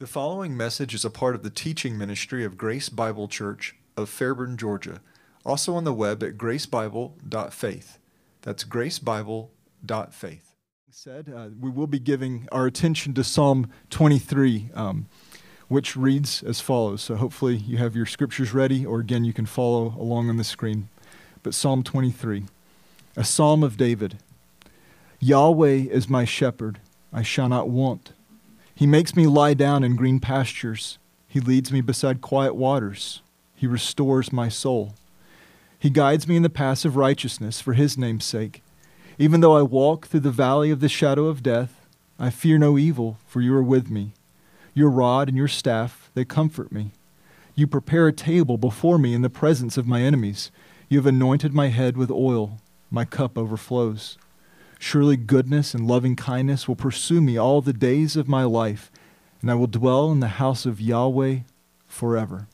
The following message is a part of the teaching ministry of Grace Bible Church of Fairburn, Georgia, also on the web at gracebible.faith. That's gracebible.faith. Said uh, we will be giving our attention to Psalm 23, um, which reads as follows. So hopefully you have your scriptures ready, or again you can follow along on the screen. But Psalm 23, a psalm of David. Yahweh is my shepherd; I shall not want. He makes me lie down in green pastures. He leads me beside quiet waters. He restores my soul. He guides me in the paths of righteousness for his name's sake. Even though I walk through the valley of the shadow of death, I fear no evil, for you are with me. Your rod and your staff, they comfort me. You prepare a table before me in the presence of my enemies. You have anointed my head with oil. My cup overflows. Surely goodness and loving kindness will pursue me all the days of my life, and I will dwell in the house of Yahweh forever.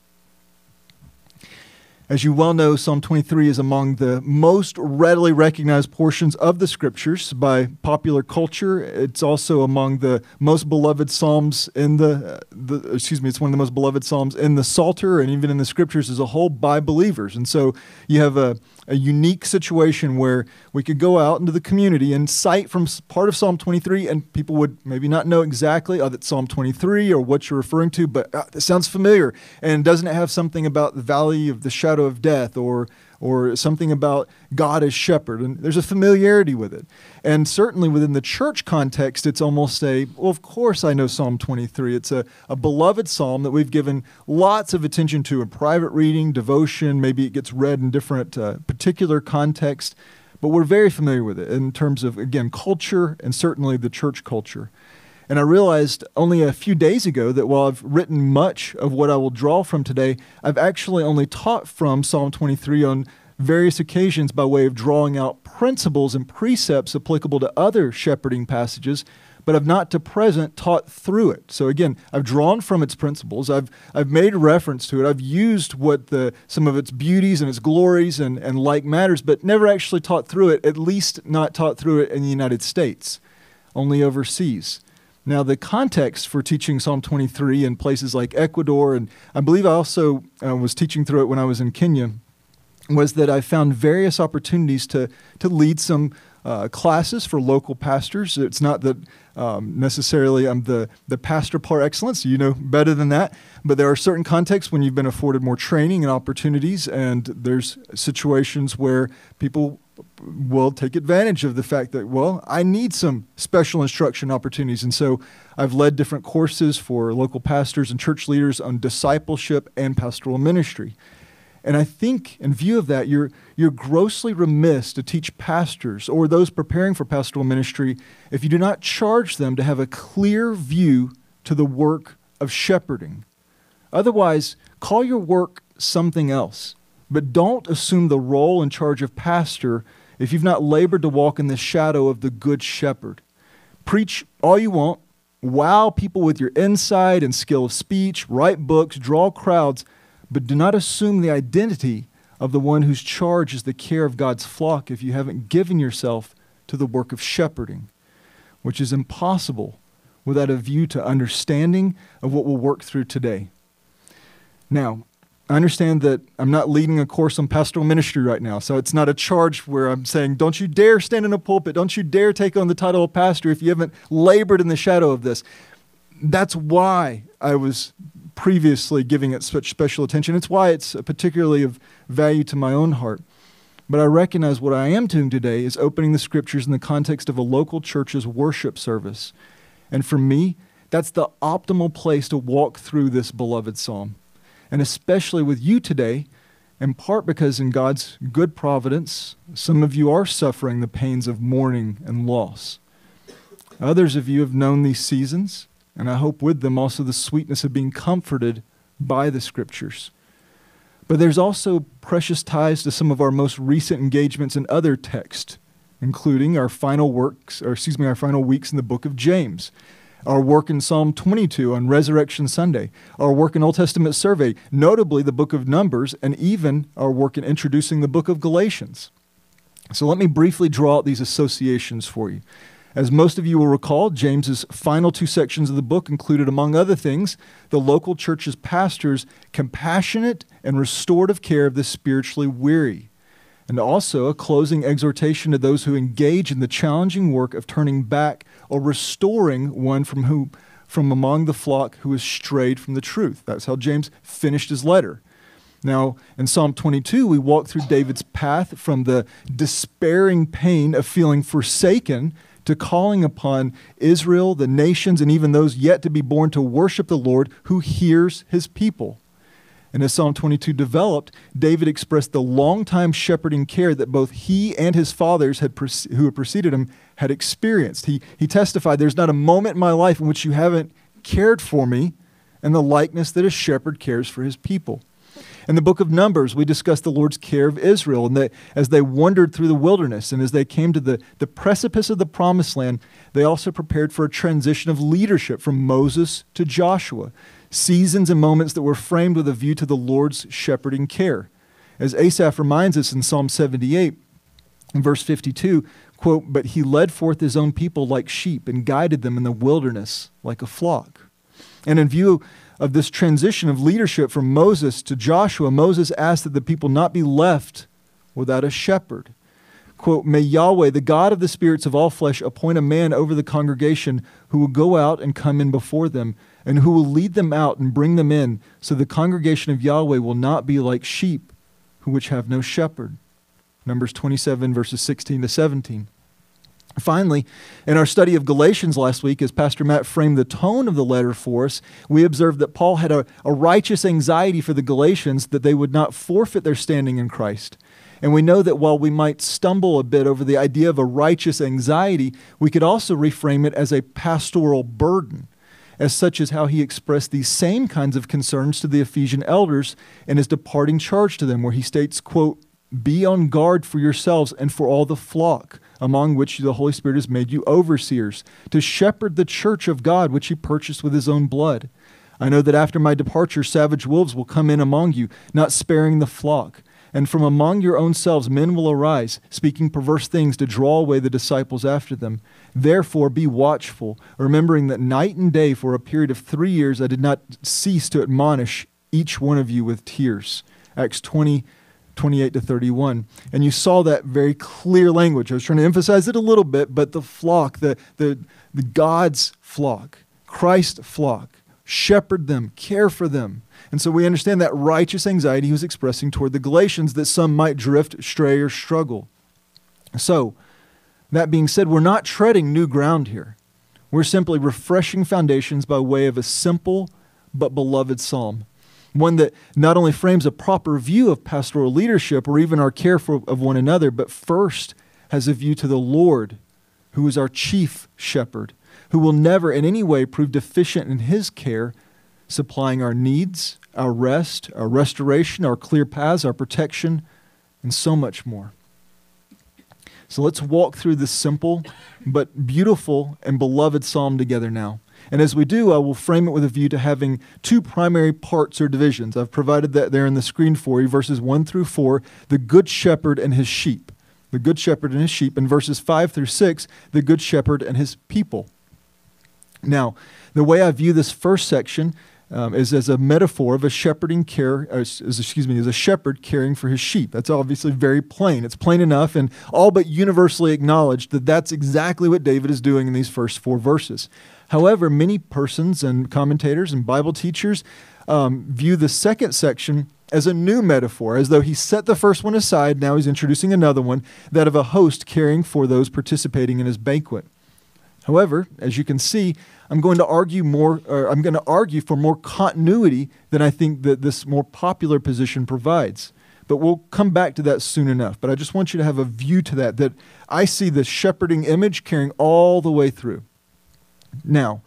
As you well know, Psalm 23 is among the most readily recognized portions of the scriptures by popular culture. It's also among the most beloved psalms in the, the, excuse me, it's one of the most beloved psalms in the Psalter and even in the scriptures as a whole by believers. And so you have a, a unique situation where we could go out into the community and cite from part of Psalm 23, and people would maybe not know exactly oh, Psalm 23 or what you're referring to, but uh, it sounds familiar. And doesn't it have something about the valley of the shadow of death or or something about God as shepherd. And there's a familiarity with it. And certainly within the church context, it's almost a, well, of course I know Psalm 23. It's a, a beloved psalm that we've given lots of attention to in private reading, devotion. Maybe it gets read in different uh, particular context. But we're very familiar with it in terms of, again, culture and certainly the church culture. And I realized only a few days ago that while I've written much of what I will draw from today, I've actually only taught from Psalm 23 on various occasions by way of drawing out principles and precepts applicable to other shepherding passages, but I've not to present taught through it. So again, I've drawn from its principles, I've, I've made reference to it, I've used what the, some of its beauties and its glories and, and like matters, but never actually taught through it, at least not taught through it in the United States, only overseas. Now, the context for teaching Psalm 23 in places like Ecuador, and I believe I also uh, was teaching through it when I was in Kenya, was that I found various opportunities to, to lead some uh, classes for local pastors. It's not that um, necessarily I'm the, the pastor par excellence, you know better than that, but there are certain contexts when you've been afforded more training and opportunities, and there's situations where people will take advantage of the fact that, well, I need some special instruction opportunities. And so I've led different courses for local pastors and church leaders on discipleship and pastoral ministry. And I think, in view of that, you're, you're grossly remiss to teach pastors or those preparing for pastoral ministry if you do not charge them to have a clear view to the work of shepherding. Otherwise, call your work something else. But don't assume the role and charge of pastor if you've not labored to walk in the shadow of the good shepherd. Preach all you want, wow people with your insight and skill of speech, write books, draw crowds, but do not assume the identity of the one whose charge is the care of God's flock if you haven't given yourself to the work of shepherding, which is impossible without a view to understanding of what we'll work through today. Now, I understand that I'm not leading a course on pastoral ministry right now, so it's not a charge where I'm saying, don't you dare stand in a pulpit, don't you dare take on the title of pastor if you haven't labored in the shadow of this. That's why I was previously giving it such special attention. It's why it's particularly of value to my own heart. But I recognize what I am doing today is opening the scriptures in the context of a local church's worship service. And for me, that's the optimal place to walk through this beloved psalm and especially with you today, in part because in God's good providence, some of you are suffering the pains of mourning and loss. Others of you have known these seasons, and I hope with them also the sweetness of being comforted by the Scriptures. But there's also precious ties to some of our most recent engagements in other texts, including our final works, or excuse me, our final weeks in the book of James our work in Psalm 22 on Resurrection Sunday, our work in Old Testament survey, notably the book of Numbers, and even our work in introducing the book of Galatians. So let me briefly draw out these associations for you. As most of you will recall, James's final two sections of the book included, among other things, the local church's pastors' compassionate and restorative care of the spiritually weary, and also a closing exhortation to those who engage in the challenging work of turning back or restoring one from whom from among the flock who has strayed from the truth. That's how James finished his letter. Now, in Psalm 22, we walk through David's path from the despairing pain of feeling forsaken to calling upon Israel, the nations, and even those yet to be born to worship the Lord who hears his people. And as Psalm 22 developed, David expressed the long-time shepherding care that both he and his fathers had who had preceded him had experienced. He, he testified, There's not a moment in my life in which you haven't cared for me and the likeness that a shepherd cares for his people. In the book of Numbers, we discussed the Lord's care of Israel and that as they wandered through the wilderness and as they came to the, the precipice of the promised land, they also prepared for a transition of leadership from Moses to Joshua, seasons and moments that were framed with a view to the Lord's shepherding care. As Asaph reminds us in Psalm 78, in verse 52, quote, But he led forth his own people like sheep and guided them in the wilderness like a flock. And in view of this transition of leadership from Moses to Joshua, Moses asked that the people not be left without a shepherd. Quote, May Yahweh, the God of the spirits of all flesh, appoint a man over the congregation who will go out and come in before them, and who will lead them out and bring them in, so the congregation of Yahweh will not be like sheep who which have no shepherd. Numbers 27, verses 16 to 17. Finally, in our study of Galatians last week, as Pastor Matt framed the tone of the letter for us, we observed that Paul had a, a, righteous anxiety for the Galatians that they would not forfeit their standing in Christ. And we know that while we might stumble a bit over the idea of a righteous anxiety, we could also reframe it as a pastoral burden, as such as how he expressed these same kinds of concerns to the Ephesian elders in his departing charge to them, where he states, quote, Be on guard for yourselves and for all the flock among which the Holy Spirit has made you overseers, to shepherd the church of God, which he purchased with his own blood. I know that after my departure, savage wolves will come in among you, not sparing the flock. And from among your own selves men will arise, speaking perverse things to draw away the disciples after them. Therefore, be watchful, remembering that night and day for a period of three years I did not cease to admonish each one of you with tears. Acts 20, 28 to 31. And you saw that very clear language. I was trying to emphasize it a little bit, but the flock, the, the, the God's flock, Christ flock, shepherd them, care for them. And so we understand that righteous anxiety he was expressing toward the Galatians that some might drift, stray, or struggle. So, that being said, we're not treading new ground here. We're simply refreshing foundations by way of a simple but beloved psalm one that not only frames a proper view of pastoral leadership or even our care for, of one another, but first has a view to the Lord, who is our chief shepherd, who will never in any way prove deficient in his care, supplying our needs, our rest, our restoration, our clear paths, our protection, and so much more. So let's walk through this simple but beautiful and beloved psalm together now. And as we do, I will frame it with a view to having two primary parts or divisions. I've provided that there in the screen for you, verses 1 through 4, the good shepherd and his sheep. The good shepherd and his sheep. And verses 5 through 6, the good shepherd and his people. Now, the way I view this first section um, is as a metaphor of a shepherding care, as, as, excuse me, as a shepherd caring for his sheep. That's obviously very plain. It's plain enough and all but universally acknowledged that that's exactly what David is doing in these first four verses. However, many persons and commentators and Bible teachers um, view the second section as a new metaphor, as though he set the first one aside, now he's introducing another one, that of a host caring for those participating in his banquet. However, as you can see, I'm going to argue more, I'm going to argue for more continuity than I think that this more popular position provides. But we'll come back to that soon enough. But I just want you to have a view to that, that I see the shepherding image carrying all the way through. Now,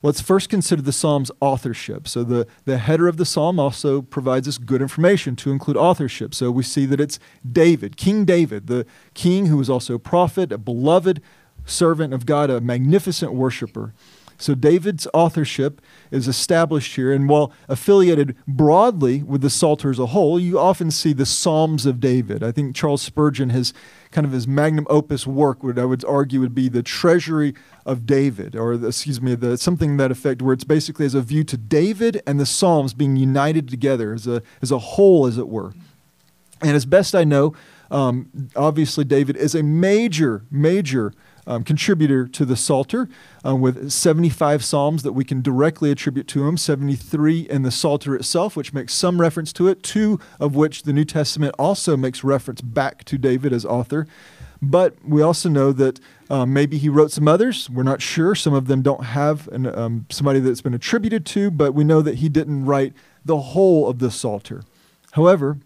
let's first consider the psalm's authorship. So, the, the header of the psalm also provides us good information to include authorship. So, we see that it's David, King David, the king who was also a prophet, a beloved servant of God, a magnificent worshiper. So David's authorship is established here, and while affiliated broadly with the Psalter as a whole, you often see the Psalms of David. I think Charles Spurgeon has kind of his magnum opus work, would I would argue would be the Treasury of David, or the, excuse me, the, something that effect, where it's basically as a view to David and the Psalms being united together as a as a whole, as it were. And as best I know, um, obviously David is a major, major um, contributor to the Psalter, uh, with 75 Psalms that we can directly attribute to him, 73 in the Psalter itself, which makes some reference to it, two of which the New Testament also makes reference back to David as author. But we also know that um, maybe he wrote some others. We're not sure. Some of them don't have an, um, somebody that's been attributed to, but we know that he didn't write the whole of the Psalter. However,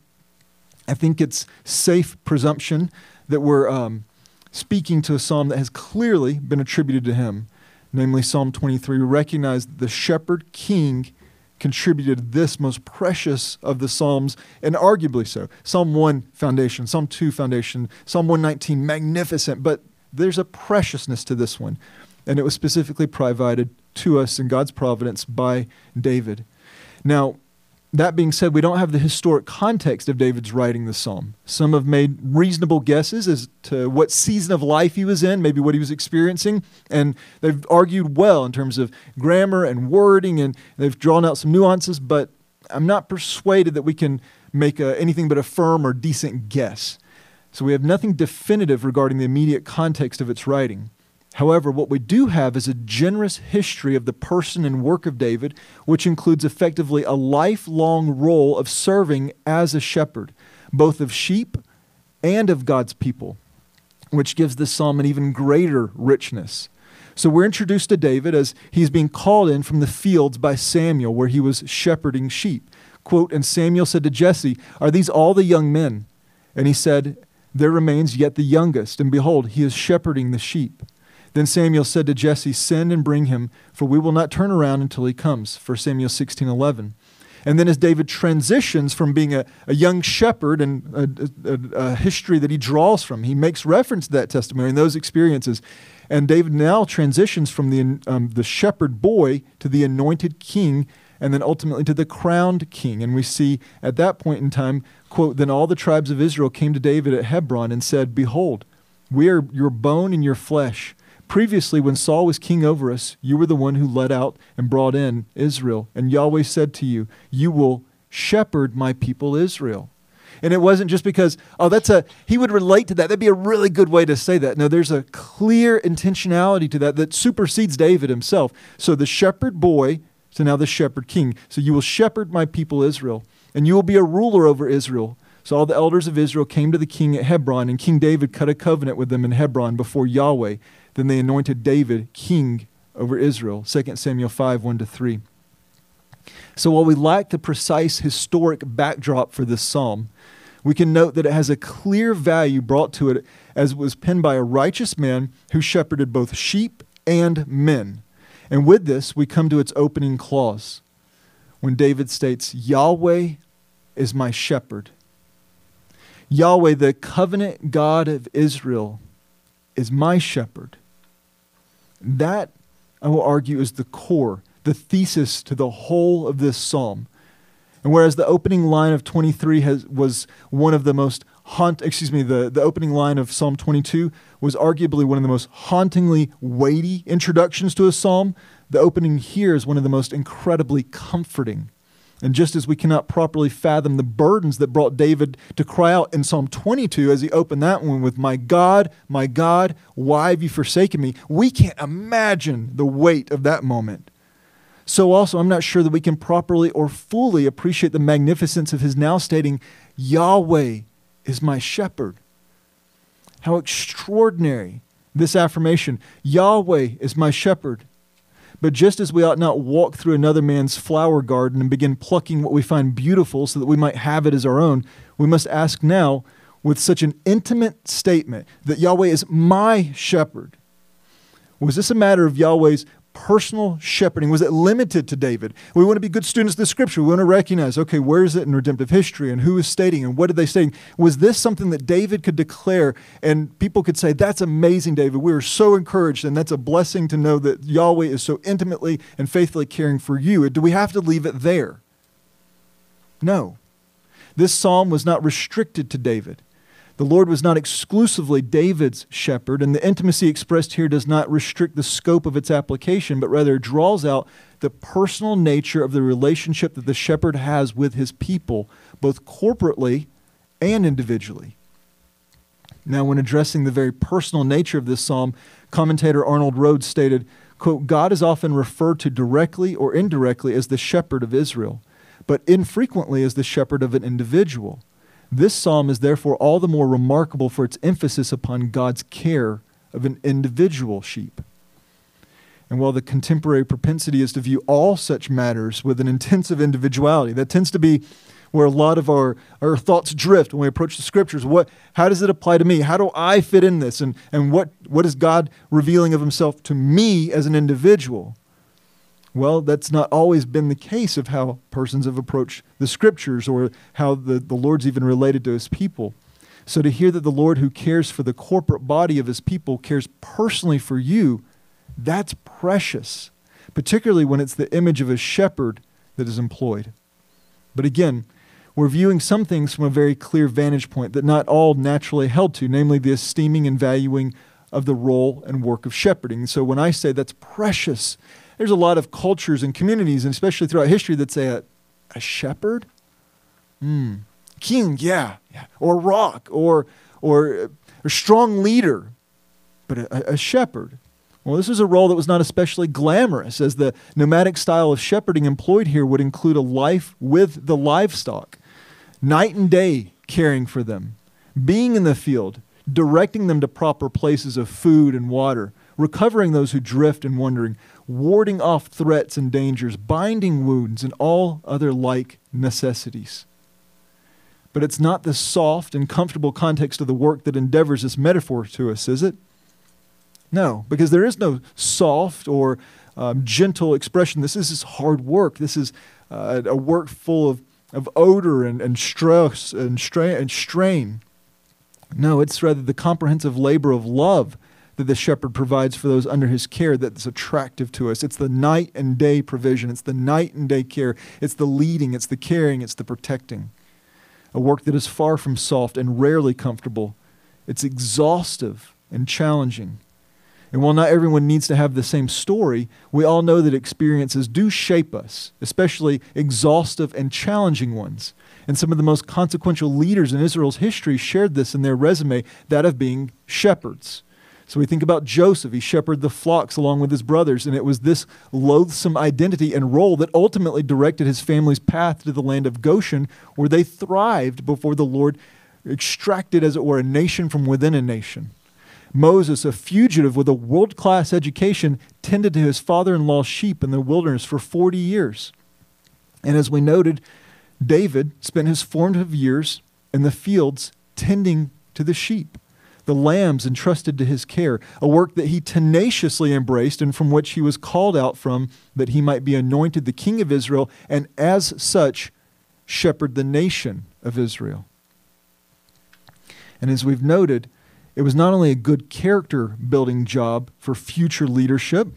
I think it's safe presumption that we're um, speaking to a psalm that has clearly been attributed to him, namely Psalm 23. We recognize that the shepherd king contributed this most precious of the psalms, and arguably so. Psalm 1 foundation, Psalm 2 foundation, Psalm 119 magnificent, but there's a preciousness to this one. And it was specifically provided to us in God's providence by David. Now, that being said, we don't have the historic context of David's writing the psalm. Some have made reasonable guesses as to what season of life he was in, maybe what he was experiencing, and they've argued well in terms of grammar and wording, and they've drawn out some nuances, but I'm not persuaded that we can make a, anything but a firm or decent guess. So we have nothing definitive regarding the immediate context of its writing. However, what we do have is a generous history of the person and work of David, which includes effectively a lifelong role of serving as a shepherd, both of sheep and of God's people, which gives this psalm an even greater richness. So we're introduced to David as he's being called in from the fields by Samuel, where he was shepherding sheep. Quote, and Samuel said to Jesse, Are these all the young men? And he said, There remains yet the youngest, and behold, he is shepherding the sheep. Then Samuel said to Jesse, Send and bring him, for we will not turn around until he comes. 1 Samuel 16 11. And then as David transitions from being a, a young shepherd and a, a, a, history that he draws from, he makes reference to that testimony and those experiences. And David now transitions from the, um, the shepherd boy to the anointed king and then ultimately to the crowned king. And we see at that point in time, quote, Then all the tribes of Israel came to David at Hebron and said, Behold, we are your bone and your flesh. Previously, when Saul was king over us, you were the one who led out and brought in Israel. And Yahweh said to you, You will shepherd my people Israel. And it wasn't just because, oh, that's a, he would relate to that. That'd be a really good way to say that. No, there's a clear intentionality to that that supersedes David himself. So the shepherd boy, so now the shepherd king. So you will shepherd my people Israel, and you will be a ruler over Israel. So all the elders of Israel came to the king at Hebron, and King David cut a covenant with them in Hebron before Yahweh. Then they anointed David king over Israel. 2 Samuel 5 1 to 3. So while we lack the precise historic backdrop for this psalm, we can note that it has a clear value brought to it as it was penned by a righteous man who shepherded both sheep and men. And with this, we come to its opening clause when David states, Yahweh is my shepherd. Yahweh, the covenant God of Israel, is my shepherd. That, I will argue, is the core, the thesis to the whole of this psalm. And whereas the opening line of 23 has, was one of the most haunt, excuse me, the, the opening line of Psalm 22 was arguably one of the most hauntingly weighty introductions to a psalm, the opening here is one of the most incredibly comforting and just as we cannot properly fathom the burdens that brought David to cry out in Psalm 22 as he opened that one with, My God, my God, why have you forsaken me? We can't imagine the weight of that moment. So, also, I'm not sure that we can properly or fully appreciate the magnificence of his now stating, Yahweh is my shepherd. How extraordinary this affirmation Yahweh is my shepherd. But just as we ought not walk through another man's flower garden and begin plucking what we find beautiful so that we might have it as our own, we must ask now, with such an intimate statement that Yahweh is my shepherd, was this a matter of Yahweh's personal shepherding? Was it limited to David? We want to be good students of the scripture. We want to recognize, okay, where is it in redemptive history and who is stating and what did they say? Was this something that David could declare and people could say, that's amazing, David. We are so encouraged and that's a blessing to know that Yahweh is so intimately and faithfully caring for you. Do we have to leave it there? No. This psalm was not restricted to David. The Lord was not exclusively David's shepherd, and the intimacy expressed here does not restrict the scope of its application, but rather draws out the personal nature of the relationship that the shepherd has with his people, both corporately and individually. Now, when addressing the very personal nature of this psalm, commentator Arnold Rhodes stated, quote, God is often referred to directly or indirectly as the shepherd of Israel, but infrequently as the shepherd of an individual. This psalm is therefore all the more remarkable for its emphasis upon God's care of an individual sheep. And while the contemporary propensity is to view all such matters with an intensive individuality, that tends to be where a lot of our, our thoughts drift when we approach the scriptures. What, how does it apply to me? How do I fit in this? And, and what, what is God revealing of himself to me as an individual? Well, that's not always been the case of how persons have approached the scriptures or how the, the Lord's even related to his people. So to hear that the Lord, who cares for the corporate body of his people, cares personally for you, that's precious, particularly when it's the image of a shepherd that is employed. But again, we're viewing some things from a very clear vantage point that not all naturally held to, namely the esteeming and valuing of the role and work of shepherding. So when I say that's precious, there's a lot of cultures and communities, and especially throughout history, that say a, a shepherd, mm. king, yeah, yeah, or rock, or or a strong leader, but a, a shepherd. Well, this was a role that was not especially glamorous, as the nomadic style of shepherding employed here would include a life with the livestock, night and day caring for them, being in the field, directing them to proper places of food and water, recovering those who drift and wandering, warding off threats and dangers, binding wounds, and all other like necessities. But it's not the soft and comfortable context of the work that endeavors this metaphor to us, is it? No, because there is no soft or um, gentle expression. This is hard work. This is uh, a work full of, of odor and, and stress and strain, and strain. No, it's rather the comprehensive labor of love that the shepherd provides for those under his care that's attractive to us. It's the night and day provision, it's the night and day care, it's the leading, it's the caring, it's the protecting. A work that is far from soft and rarely comfortable. It's exhaustive and challenging. And while not everyone needs to have the same story, we all know that experiences do shape us, especially exhaustive and challenging ones. And some of the most consequential leaders in Israel's history shared this in their resume, that of being shepherds. So we think about Joseph. He shepherded the flocks along with his brothers, and it was this loathsome identity and role that ultimately directed his family's path to the land of Goshen, where they thrived before the Lord extracted, as it were, a nation from within a nation. Moses, a fugitive with a world class education, tended to his father in law's sheep in the wilderness for 40 years. And as we noted, David spent his formative years in the fields tending to the sheep the lambs entrusted to his care, a work that he tenaciously embraced and from which he was called out from, that he might be anointed the king of Israel, and as such, shepherd the nation of Israel. And as we've noted, it was not only a good character building job for future leadership,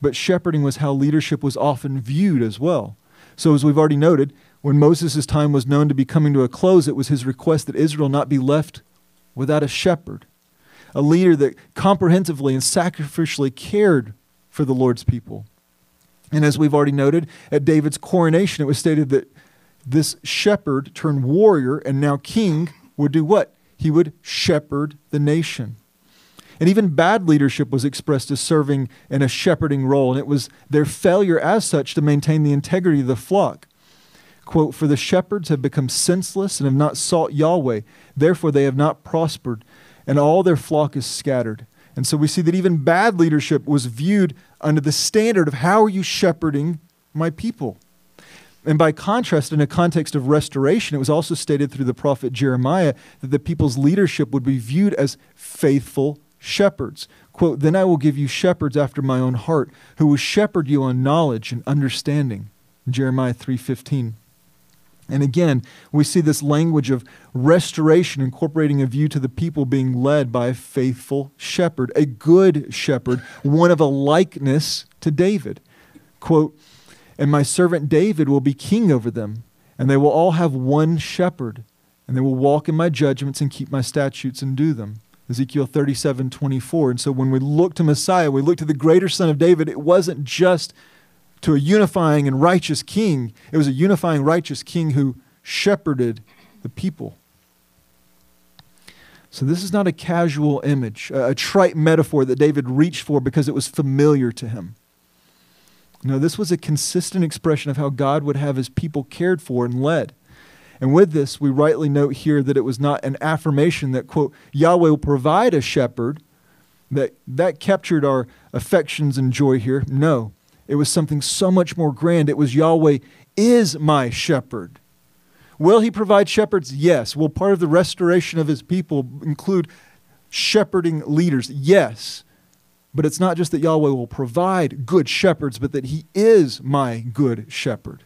but shepherding was how leadership was often viewed as well. So, as we've already noted, when Moses' time was known to be coming to a close, it was his request that Israel not be left without a shepherd, a leader that comprehensively and sacrificially cared for the Lord's people. And as we've already noted, at David's coronation, it was stated that this shepherd turned warrior and now king would do what? He would shepherd the nation. And even bad leadership was expressed as serving in a shepherding role, and it was their failure as such to maintain the integrity of the flock. Quote, For the shepherds have become senseless and have not sought Yahweh. Therefore, they have not prospered, and all their flock is scattered. And so we see that even bad leadership was viewed under the standard of how are you shepherding my people? And by contrast, in a context of restoration, it was also stated through the prophet Jeremiah that the people's leadership would be viewed as faithful shepherds. Quote, Then I will give you shepherds after my own heart, who will shepherd you on knowledge and understanding. Jeremiah 3:15. And again, we see this language of restoration incorporating a view to the people being led by a faithful shepherd, a good shepherd, one of a likeness to David. Quote, And my servant David will be king over them, and they will all have one shepherd, and they will walk in my judgments and keep my statutes and do them. Ezekiel 37 24. And so when we look to Messiah, we look to the greater son of David, it wasn't just to a unifying and righteous king. It was a unifying, righteous king who shepherded the people. So, this is not a casual image, a, trite metaphor that David reached for because it was familiar to him. No, this was a consistent expression of how God would have his people cared for and led. And with this, we rightly note here that it was not an affirmation that, quote, Yahweh will provide a shepherd, that, that captured our affections and joy here. No, it was something so much more grand. It was Yahweh is my shepherd. Will he provide shepherds? Yes. Will part of the restoration of his people include shepherding leaders? Yes. But it's not just that Yahweh will provide good shepherds, but that he is my good shepherd.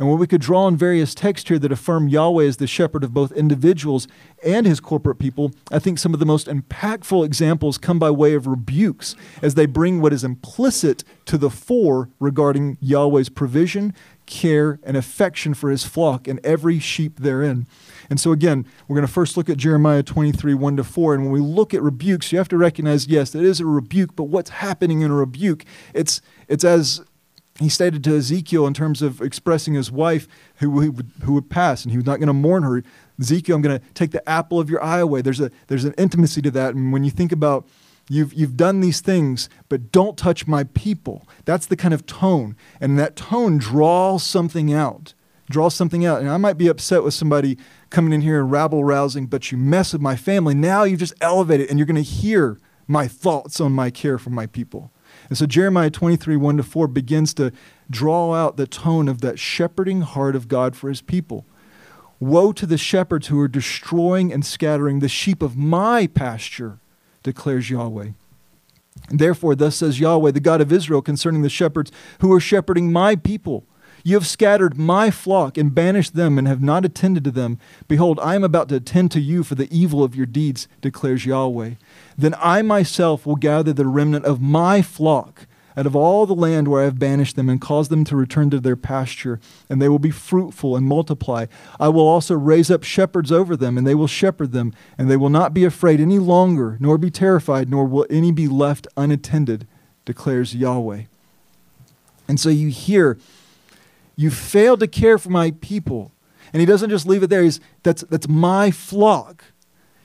And when we could draw on various texts here that affirm Yahweh as the shepherd of both individuals and his corporate people, I think some of the most impactful examples come by way of rebukes as they bring what is implicit to the fore regarding Yahweh's provision, care, and affection for his flock and every sheep therein. And so, again, we're going to first look at Jeremiah 23, 1 to 4. And when we look at rebukes, you have to recognize yes, it is a rebuke, but what's happening in a rebuke? It's, it's as he stated to Ezekiel in terms of expressing his wife who, who, would, who would pass and he was not going to mourn her. Ezekiel, I'm going to take the apple of your eye away. There's, a, there's an intimacy to that. And when you think about you've, you've done these things, but don't touch my people, that's the kind of tone. And that tone draws something out. Draws something out. And I might be upset with somebody coming in here and rabble rousing, but you mess with my family. Now you've just elevated and you're going to hear my thoughts on my care for my people. And so Jeremiah 23, 1 to 4 begins to draw out the tone of that shepherding heart of God for his people. Woe to the shepherds who are destroying and scattering the sheep of my pasture, declares Yahweh. Therefore, thus says Yahweh, the God of Israel, concerning the shepherds who are shepherding my people. You have scattered my flock and banished them and have not attended to them. Behold, I am about to attend to you for the evil of your deeds, declares Yahweh. Then I myself will gather the remnant of my flock out of all the land where I have banished them and cause them to return to their pasture, and they will be fruitful and multiply. I will also raise up shepherds over them, and they will shepherd them, and they will not be afraid any longer, nor be terrified, nor will any be left unattended, declares Yahweh. And so you hear you failed to care for my people. And he doesn't just leave it there. He's, that's, that's my flock.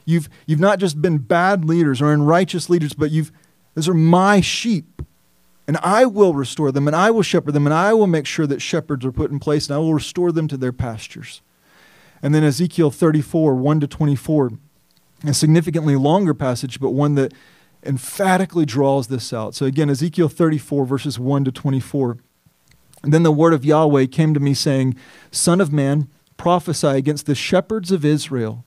You've, you've not just been bad leaders or unrighteous leaders, but you've, those are my sheep. And I will restore them, and I will shepherd them, and I will make sure that shepherds are put in place, and I will restore them to their pastures. And then Ezekiel 34, 1 to 24, a significantly longer passage, but one that emphatically draws this out. So again, Ezekiel 34, verses 1 to 24. And then the word of Yahweh came to me, saying, Son of man, prophesy against the shepherds of Israel.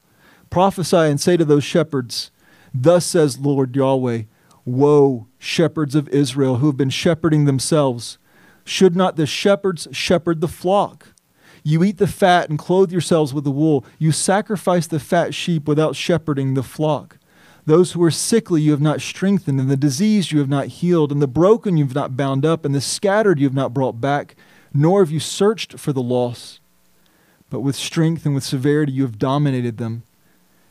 Prophesy and say to those shepherds, Thus says Lord Yahweh, Woe, shepherds of Israel, who have been shepherding themselves. Should not the shepherds shepherd the flock? You eat the fat and clothe yourselves with the wool. You sacrifice the fat sheep without shepherding the flock. Those who are sickly you have not strengthened, and the diseased you have not healed, and the broken you have not bound up, and the scattered you have not brought back, nor have you searched for the lost. But with strength and with severity you have dominated them.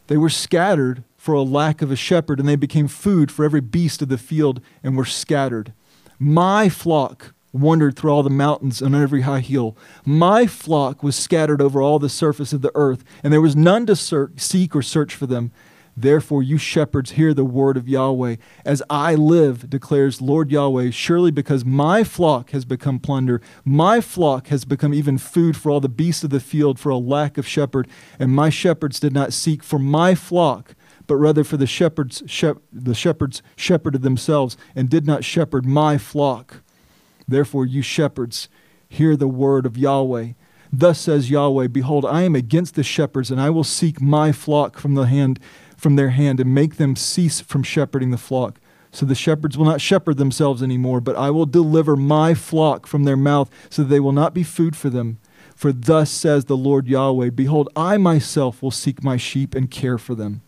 They were scattered for a lack of a shepherd, and they became food for every beast of the field, and were scattered. My flock wandered through all the mountains and on every high hill. My flock was scattered over all the surface of the earth, and there was none to seek or search for them. Therefore, you shepherds, hear the word of Yahweh. As I live, declares Lord Yahweh, surely because my flock has become plunder, my flock has become even food for all the beasts of the field for a lack of shepherd, and my shepherds did not seek for my flock, but rather for the shepherds, shep- the shepherds shepherded themselves and did not shepherd my flock. Therefore, you shepherds, hear the word of Yahweh. Thus says Yahweh, Behold, I am against the shepherds, and I will seek my flock from the hand from their hand and make them cease from shepherding the flock. So the shepherds will not shepherd themselves anymore, but I will deliver my flock from their mouth, so that they will not be food for them. For thus says the Lord Yahweh Behold, I myself will seek my sheep and care for them.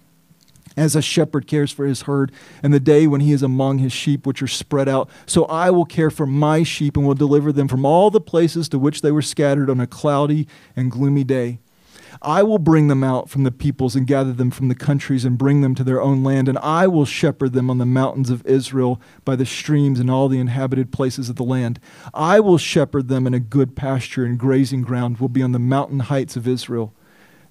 As a shepherd cares for his herd, and the day when he is among his sheep which are spread out, so I will care for my sheep and will deliver them from all the places to which they were scattered on a cloudy and gloomy day. I will bring them out from the peoples and gather them from the countries and bring them to their own land, and I will shepherd them on the mountains of Israel by the streams and all the inhabited places of the land. I will shepherd them in a good pasture, and grazing ground will be on the mountain heights of Israel.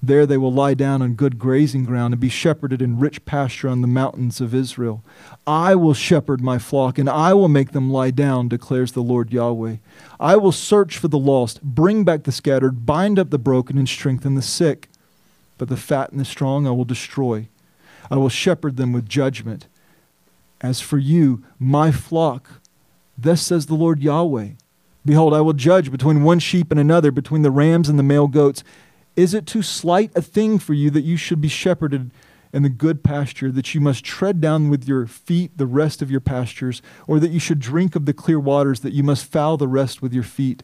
There they will lie down on good grazing ground and be shepherded in rich pasture on the mountains of Israel. I will shepherd my flock, and I will make them lie down, declares the Lord Yahweh. I will search for the lost, bring back the scattered, bind up the broken, and strengthen the sick. But the fat and the strong I will destroy. I will shepherd them with judgment. As for you, my flock, thus says the Lord Yahweh Behold, I will judge between one sheep and another, between the rams and the male goats. Is it too slight a thing for you that you should be shepherded in the good pasture, that you must tread down with your feet the rest of your pastures, or that you should drink of the clear waters, that you must foul the rest with your feet?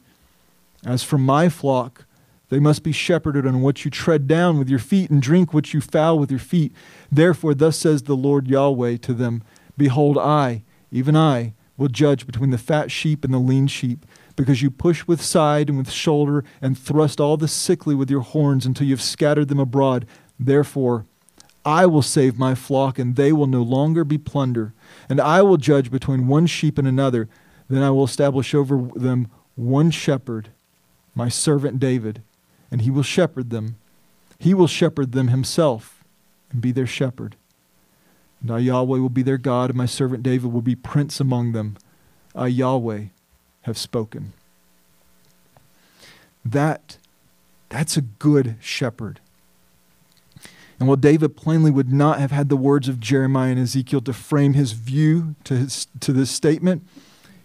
As for my flock, they must be shepherded on what you tread down with your feet, and drink what you foul with your feet. Therefore, thus says the Lord Yahweh to them Behold, I, even I, will judge between the fat sheep and the lean sheep because you push with side and with shoulder and thrust all the sickly with your horns until you've scattered them abroad. Therefore, I will save my flock, and they will no longer be plunder. And I will judge between one sheep and another. Then I will establish over them one shepherd, my servant David, and he will shepherd them. He will shepherd them himself and be their shepherd. And I, Yahweh, will be their God, and my servant David will be prince among them. I, Yahweh, have spoken. That, that's a good shepherd. And while David plainly would not have had the words of Jeremiah and Ezekiel to frame his view to, his, to this statement,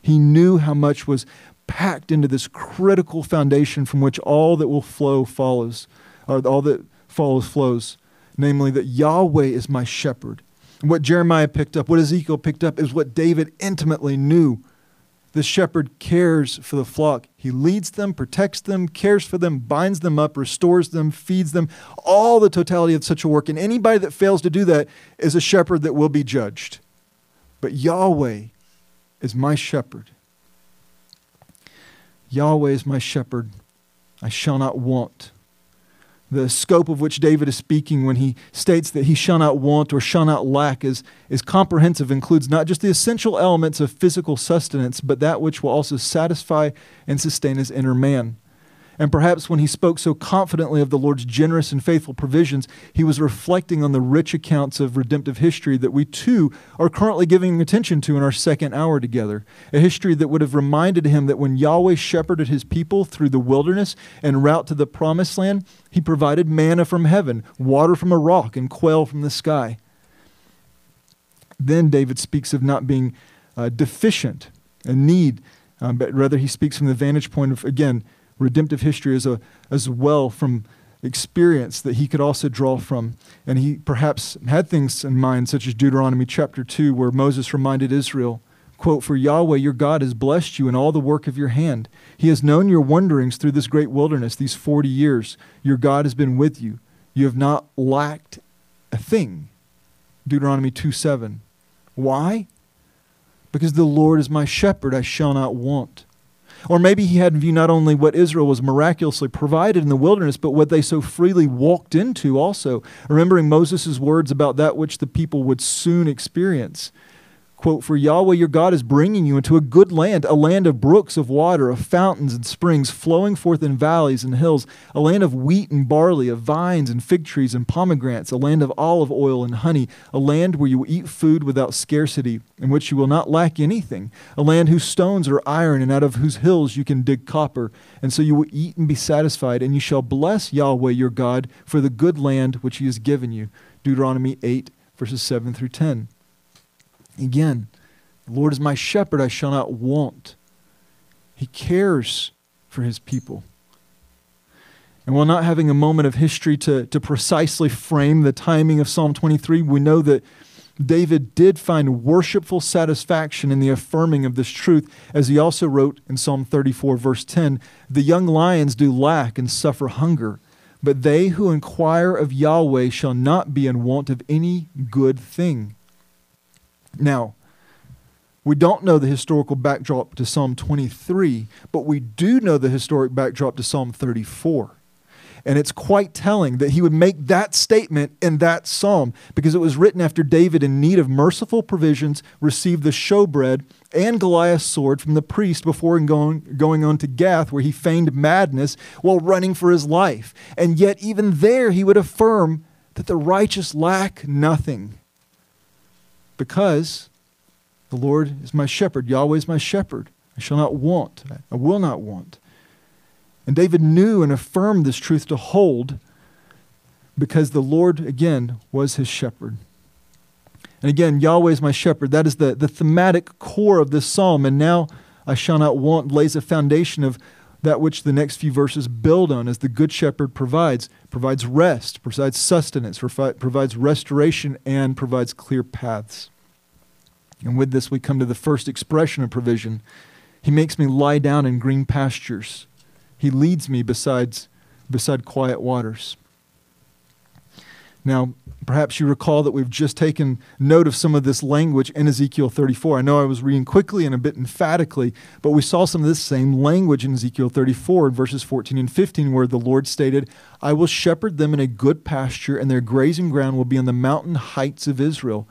he knew how much was packed into this critical foundation from which all that will flow follows, or all that follows flows, namely that Yahweh is my shepherd. What Jeremiah picked up, what Ezekiel picked up, is what David intimately knew the shepherd cares for the flock. He leads them, protects them, cares for them, binds them up, restores them, feeds them, all the totality of such a work. And anybody that fails to do that is a shepherd that will be judged. But Yahweh is my shepherd. Yahweh is my shepherd. I shall not want the scope of which David is speaking when he states that he shall not want or shall not lack is, is comprehensive, includes not just the essential elements of physical sustenance, but that which will also satisfy and sustain his inner man. And perhaps when he spoke so confidently of the Lord's generous and faithful provisions, he was reflecting on the rich accounts of redemptive history that we too are currently giving attention to in our second hour together. A history that would have reminded him that when Yahweh shepherded his people through the wilderness en route to the promised land, he provided manna from heaven, water from a rock, and quail from the sky. Then David speaks of not being uh, deficient and need, um, but rather he speaks from the vantage point of, again, redemptive history as, a, as well from experience that he could also draw from. And he perhaps had things in mind, such as Deuteronomy chapter 2, where Moses reminded Israel, quote, For Yahweh your God has blessed you in all the work of your hand. He has known your wanderings through this great wilderness, these 40 years. Your God has been with you. You have not lacked a thing. Deuteronomy 2 7. Why? Because the Lord is my shepherd, I shall not want. Or maybe he had in view not only what Israel was miraculously provided in the wilderness, but what they so freely walked into also, remembering Moses' words about that which the people would soon experience. Quote, For Yahweh your God is bringing you into a good land, a land of brooks of water, of fountains and springs flowing forth in valleys and hills, a land of wheat and barley, of vines and fig trees and pomegranates, a land of olive oil and honey, a land where you will eat food without scarcity, in which you will not lack anything, a land whose stones are iron and out of whose hills you can dig copper. And so you will eat and be satisfied, and you shall bless Yahweh your God for the good land which he has given you. Deuteronomy 8, verses 7 through 10. Again, the Lord is my shepherd, I shall not want. He cares for his people. And while not having a moment of history to, to precisely frame the timing of Psalm 23, we know that David did find worshipful satisfaction in the affirming of this truth, as he also wrote in Psalm 34, verse 10 The young lions do lack and suffer hunger, but they who inquire of Yahweh shall not be in want of any good thing. Now, we don't know the historical backdrop to Psalm 23, but we do know the historic backdrop to Psalm 34. And it's quite telling that he would make that statement in that psalm because it was written after David, in need of merciful provisions, received the showbread and Goliath's sword from the priest before going, going on to Gath, where he feigned madness while running for his life. And yet, even there, he would affirm that the righteous lack nothing because the Lord is my shepherd, Yahweh is my shepherd. I shall not want, I will not want. And David knew and affirmed this truth to hold because the Lord, again, was his shepherd. And again, Yahweh is my shepherd. That is the, the thematic core of this psalm. And now I shall not want lays a foundation of that which the next few verses build on as the good shepherd provides provides rest provides sustenance provides restoration and provides clear paths. And with this we come to the first expression of provision. He makes me lie down in green pastures. He leads me besides, beside quiet waters. Now, perhaps you recall that we've just taken note of some of this language in Ezekiel 34. I know I was reading quickly and a bit emphatically, but we saw some of this same language in Ezekiel 34 in verses 14 and 15, where the Lord stated, I will shepherd them in a good pasture, and their grazing ground will be on the mountain heights of Israel.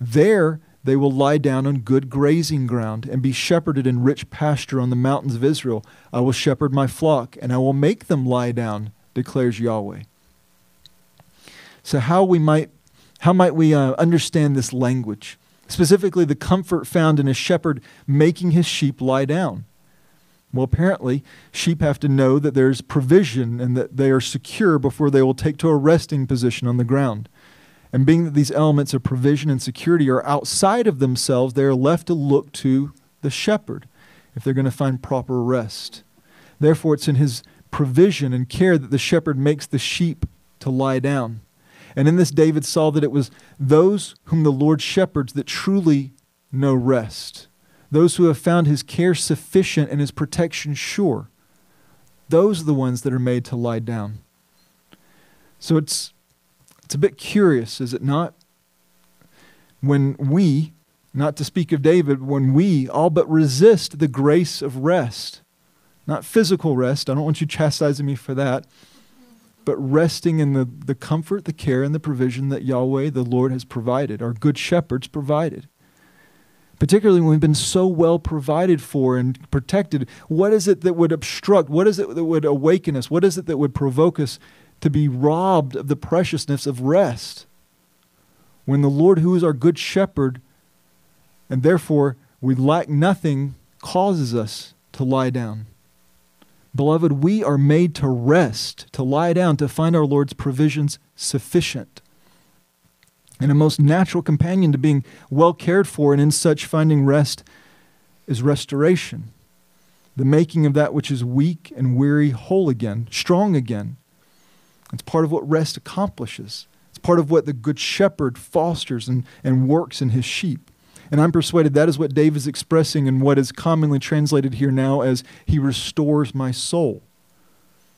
There they will lie down on good grazing ground and be shepherded in rich pasture on the mountains of Israel. I will shepherd my flock, and I will make them lie down, declares Yahweh. So, how we might, how might we uh, understand this language? Specifically, the comfort found in a shepherd making his sheep lie down. Well, apparently, sheep have to know that there's provision and that they are secure before they will take to a resting position on the ground. And being that these elements of provision and security are outside of themselves, they are left to look to the shepherd if they're going to find proper rest. Therefore, it's in his provision and care that the shepherd makes the sheep to lie down. And in this, David saw that it was those whom the Lord shepherds that truly know rest, those who have found his care sufficient and his protection sure. Those are the ones that are made to lie down. So it's it's a bit curious, is it not? When we, not to speak of David, when we all but resist the grace of rest, not physical rest, I don't want you chastising me for that, but resting in the, the comfort, the care, and the provision that Yahweh, the Lord, has provided, our good shepherds provided. Particularly when we've been so well provided for and protected, what is it that would obstruct? What is it that would awaken us? What is it that would provoke us to be robbed of the preciousness of rest. When the Lord, who is our good shepherd, and therefore we lack nothing, causes us to lie down. Beloved, we are made to rest, to lie down, to find our Lord's provisions sufficient. And a most natural companion to being well cared for and in such finding rest is restoration. The making of that which is weak and weary whole again, strong again. It's part of what rest accomplishes. It's part of what the good shepherd fosters and, and works in his sheep. And I'm persuaded that is what Dave is expressing in what is commonly translated here now as he restores my soul.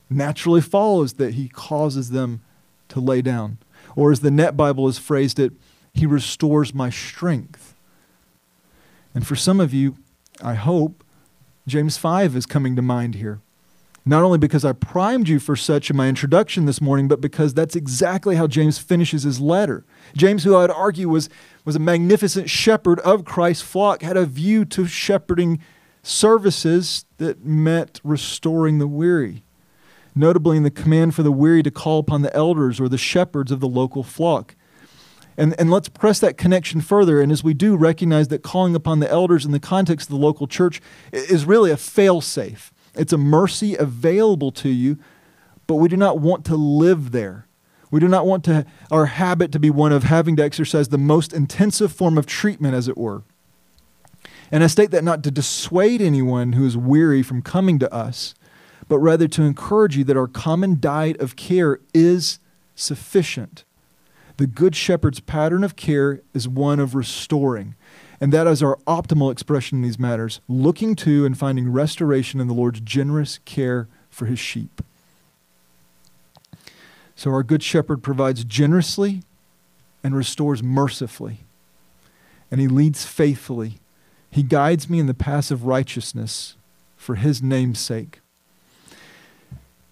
Naturally follows that he causes them to lay down. Or as the Net Bible has phrased it, he restores my strength. And for some of you, I hope, James 5 is coming to mind here. Not only because I primed you for such in my introduction this morning, but because that's exactly how James finishes his letter. James, who I'd argue was, was a magnificent shepherd of Christ's flock, had a view to shepherding services that meant restoring the weary. Notably, in the command for the weary to call upon the elders or the shepherds of the local flock. And, and let's press that connection further. And as we do, recognize that calling upon the elders in the context of the local church is really a fail safe it's a mercy available to you, but we do not want to live there. We do not want to, our habit to be one of having to exercise the most intensive form of treatment, as it were. And I state that not to dissuade anyone who is weary from coming to us, but rather to encourage you that our common diet of care is sufficient The Good Shepherd's pattern of care is one of restoring. And that is our optimal expression in these matters, looking to and finding restoration in the Lord's generous care for his sheep. So our Good Shepherd provides generously and restores mercifully. And he leads faithfully. He guides me in the paths of righteousness for his name's sake.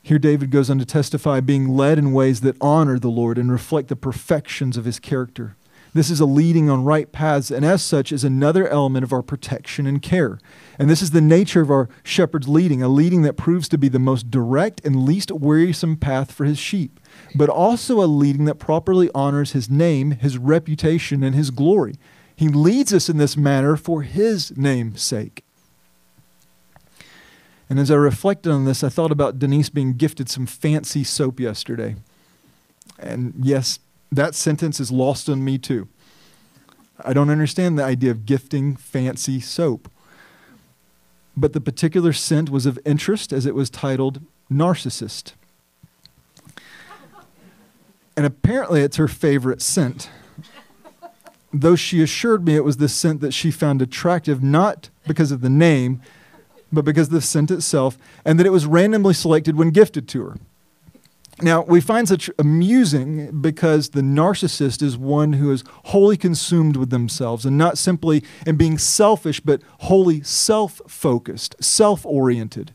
Here, David goes on to testify being led in ways that honor the Lord and reflect the perfections of his character. This is a leading on right paths, and as such, is another element of our protection and care. And this is the nature of our shepherd's leading, a leading that proves to be the most direct and least wearisome path for his sheep, but also a leading that properly honors his name, his reputation, and his glory. He leads us in this manner for his name's sake. And as I reflected on this, I thought about Denise being gifted some fancy soap yesterday. And yes, that sentence is lost on me too. I don't understand the idea of gifting fancy soap. But the particular scent was of interest as it was titled Narcissist. And apparently it's her favorite scent. Though she assured me it was the scent that she found attractive, not because of the name, but because of the scent itself, and that it was randomly selected when gifted to her. Now, we find such amusing because the narcissist is one who is wholly consumed with themselves and not simply in being selfish, but wholly self focused, self oriented.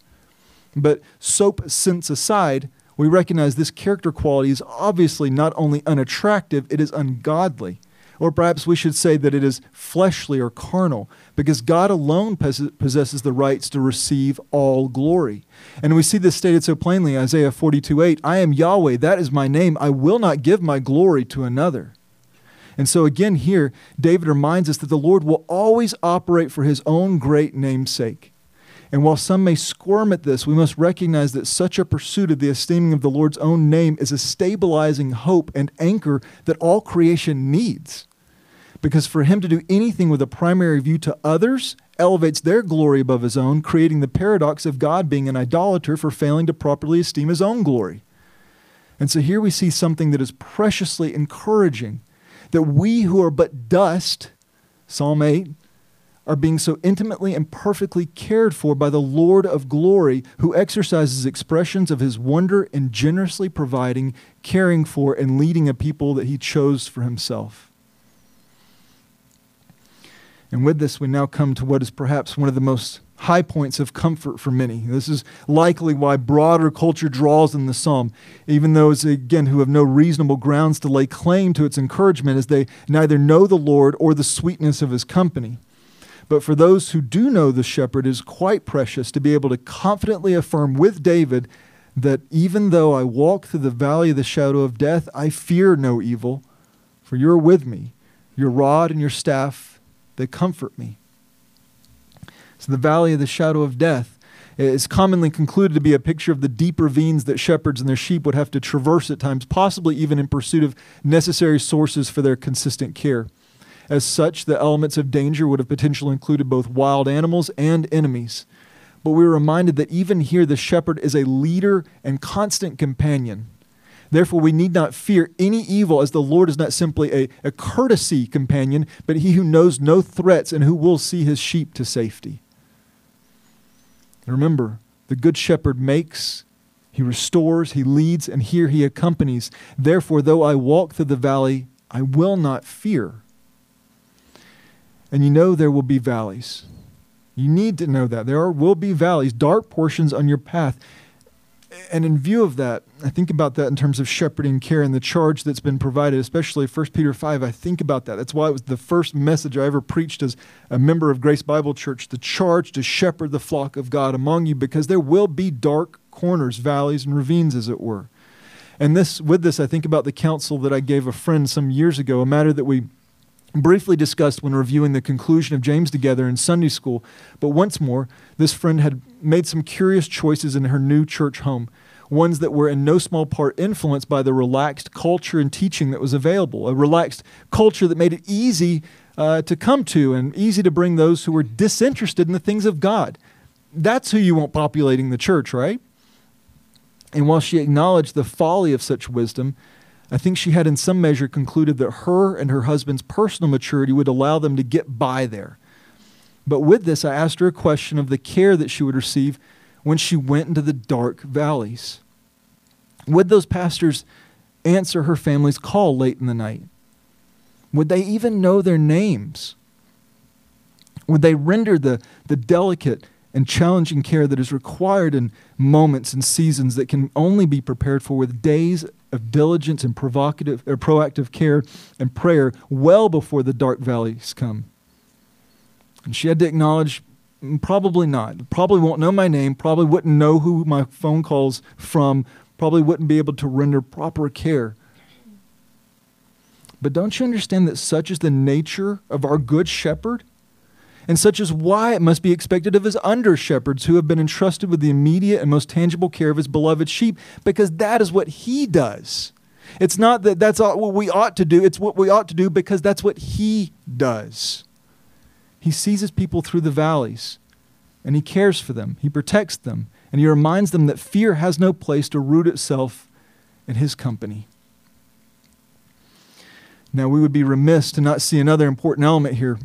But soap scents aside, we recognize this character quality is obviously not only unattractive, it is ungodly. Or perhaps we should say that it is fleshly or carnal, because God alone possesses the rights to receive all glory. And we see this stated so plainly Isaiah 42 8 I am Yahweh, that is my name. I will not give my glory to another. And so, again, here, David reminds us that the Lord will always operate for his own great name's sake. And while some may squirm at this, we must recognize that such a pursuit of the esteeming of the Lord's own name is a stabilizing hope and anchor that all creation needs. Because for him to do anything with a primary view to others elevates their glory above his own, creating the paradox of God being an idolater for failing to properly esteem his own glory. And so here we see something that is preciously encouraging that we who are but dust, Psalm 8, are being so intimately and perfectly cared for by the Lord of glory, who exercises expressions of his wonder in generously providing, caring for, and leading a people that he chose for himself. And with this, we now come to what is perhaps one of the most high points of comfort for many. This is likely why broader culture draws in the psalm, even those, again, who have no reasonable grounds to lay claim to its encouragement, as they neither know the Lord or the sweetness of his company. But for those who do know the shepherd, it is quite precious to be able to confidently affirm with David that even though I walk through the valley of the shadow of death, I fear no evil, for you're with me. Your rod and your staff, they comfort me. So, the valley of the shadow of death is commonly concluded to be a picture of the deep ravines that shepherds and their sheep would have to traverse at times, possibly even in pursuit of necessary sources for their consistent care. As such, the elements of danger would have potentially included both wild animals and enemies. But we are reminded that even here, the shepherd is a leader and constant companion. Therefore, we need not fear any evil, as the Lord is not simply a, a courtesy companion, but he who knows no threats and who will see his sheep to safety. Remember, the Good Shepherd makes, he restores, he leads, and here he accompanies. Therefore, though I walk through the valley, I will not fear. And you know there will be valleys. You need to know that. There are, will be valleys, dark portions on your path. And in view of that, I think about that in terms of shepherding care and the charge that's been provided, especially 1 Peter 5. I think about that. That's why it was the first message I ever preached as a member of Grace Bible Church the charge to shepherd the flock of God among you, because there will be dark corners, valleys, and ravines, as it were. And this, with this, I think about the counsel that I gave a friend some years ago, a matter that we briefly discussed when reviewing the conclusion of James together in Sunday school. But once more, this friend had made some curious choices in her new church home, ones that were in no small part influenced by the relaxed culture and teaching that was available, a relaxed culture that made it easy uh, to come to and easy to bring those who were disinterested in the things of God. That's who you want populating the church, right? And while she acknowledged the folly of such wisdom, I think she had, in some measure, concluded that her and her husband's personal maturity would allow them to get by there. But with this, I asked her a question of the care that she would receive when she went into the dark valleys. Would those pastors answer her family's call late in the night? Would they even know their names? Would they render the, the delicate and challenging care that is required in moments and seasons that can only be prepared for with days of diligence and provocative or proactive care and prayer well before the dark valleys come? And she had to acknowledge mm, probably not. Probably won't know my name, probably wouldn't know who my phone calls from, probably wouldn't be able to render proper care. But don't you understand that such is the nature of our good shepherd? And such is why it must be expected of his under shepherds who have been entrusted with the immediate and most tangible care of his beloved sheep, because that is what he does. It's not that that's what we ought to do, it's what we ought to do because that's what he does. He sees his people through the valleys, and he cares for them, he protects them, and he reminds them that fear has no place to root itself in his company. Now, we would be remiss to not see another important element here.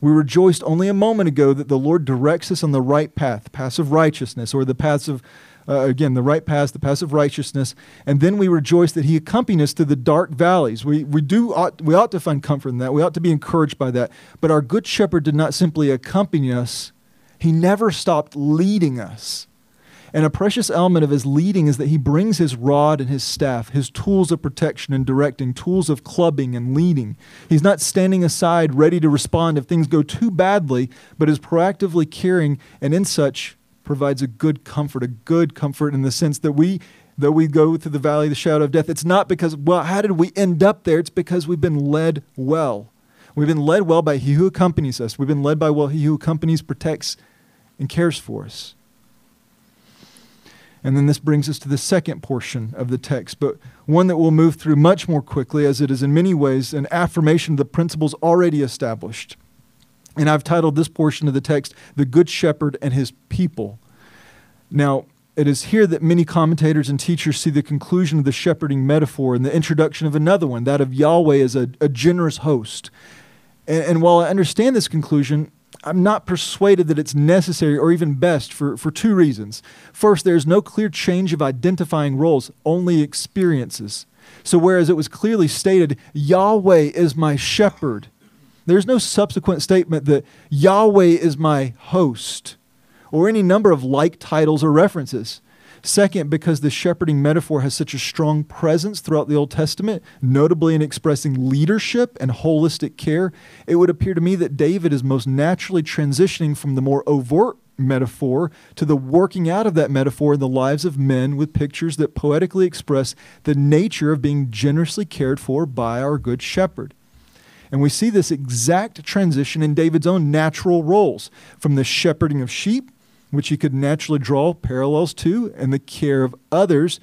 We rejoiced only a moment ago that the Lord directs us on the right path, path of righteousness, or the paths of, uh, again, the right path, the path of righteousness. And then we rejoice that He accompanies us to the dark valleys. We, we, do ought, we ought to find comfort in that. We ought to be encouraged by that. But our Good Shepherd did not simply accompany us, He never stopped leading us. And a precious element of his leading is that he brings his rod and his staff, his tools of protection and directing, tools of clubbing and leading. He's not standing aside ready to respond if things go too badly, but is proactively caring and in such provides a good comfort, a good comfort in the sense that we though we go through the valley of the shadow of death, it's not because, well, how did we end up there? It's because we've been led well. We've been led well by he who accompanies us. We've been led by well he who accompanies, protects, and cares for us. And then this brings us to the second portion of the text, but one that we'll move through much more quickly, as it is in many ways an affirmation of the principles already established. And I've titled this portion of the text, The Good Shepherd and His People. Now, it is here that many commentators and teachers see the conclusion of the shepherding metaphor and the introduction of another one, that of Yahweh as a, a generous host. And, and while I understand this conclusion, I'm not persuaded that it's necessary or even best for, for two reasons. First, there's no clear change of identifying roles, only experiences. So, whereas it was clearly stated, Yahweh is my shepherd, there's no subsequent statement that Yahweh is my host or any number of like titles or references. Second, because the shepherding metaphor has such a strong presence throughout the Old Testament, notably in expressing leadership and holistic care, it would appear to me that David is most naturally transitioning from the more overt metaphor to the working out of that metaphor in the lives of men with pictures that poetically express the nature of being generously cared for by our good shepherd. And we see this exact transition in David's own natural roles from the shepherding of sheep which he could naturally draw parallels to, and the care of others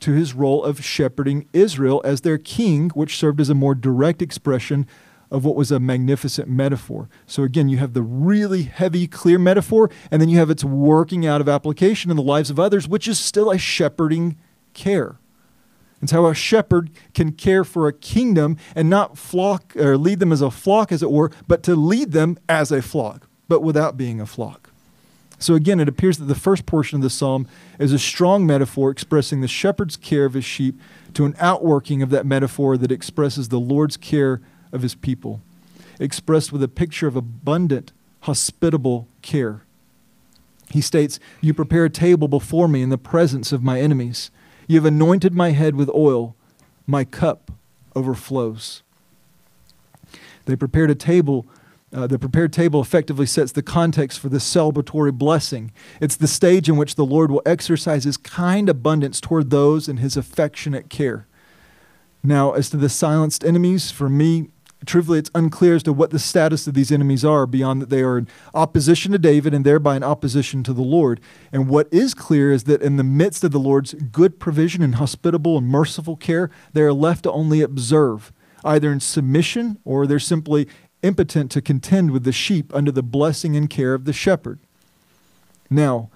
to his role of shepherding Israel as their king, which served as a more direct expression of what was a magnificent metaphor. So again, you have the really heavy, clear metaphor, and then you have its working out of application in the lives of others, which is still a shepherding care. It's how a shepherd can care for a kingdom and not flock or lead them as a flock, as it were, but to lead them as a flock, but without being a flock. So again, it appears that the first portion of the psalm is a strong metaphor expressing the shepherd's care of his sheep to an outworking of that metaphor that expresses the Lord's care of his people, expressed with a picture of abundant, hospitable care. He states, You prepare a table before me in the presence of my enemies. You have anointed my head with oil, my cup overflows. They prepared a table uh, the prepared table effectively sets the context for the celebratory blessing. It's the stage in which the Lord will exercise his kind abundance toward those in his affectionate care. Now, as to the silenced enemies, for me, truthfully, it's unclear as to what the status of these enemies are beyond that they are in opposition to David and thereby in opposition to the Lord. And what is clear is that in the midst of the Lord's good provision and hospitable and merciful care, they are left to only observe, either in submission or they're simply impotent to contend with the sheep under the blessing and care of the shepherd. Now,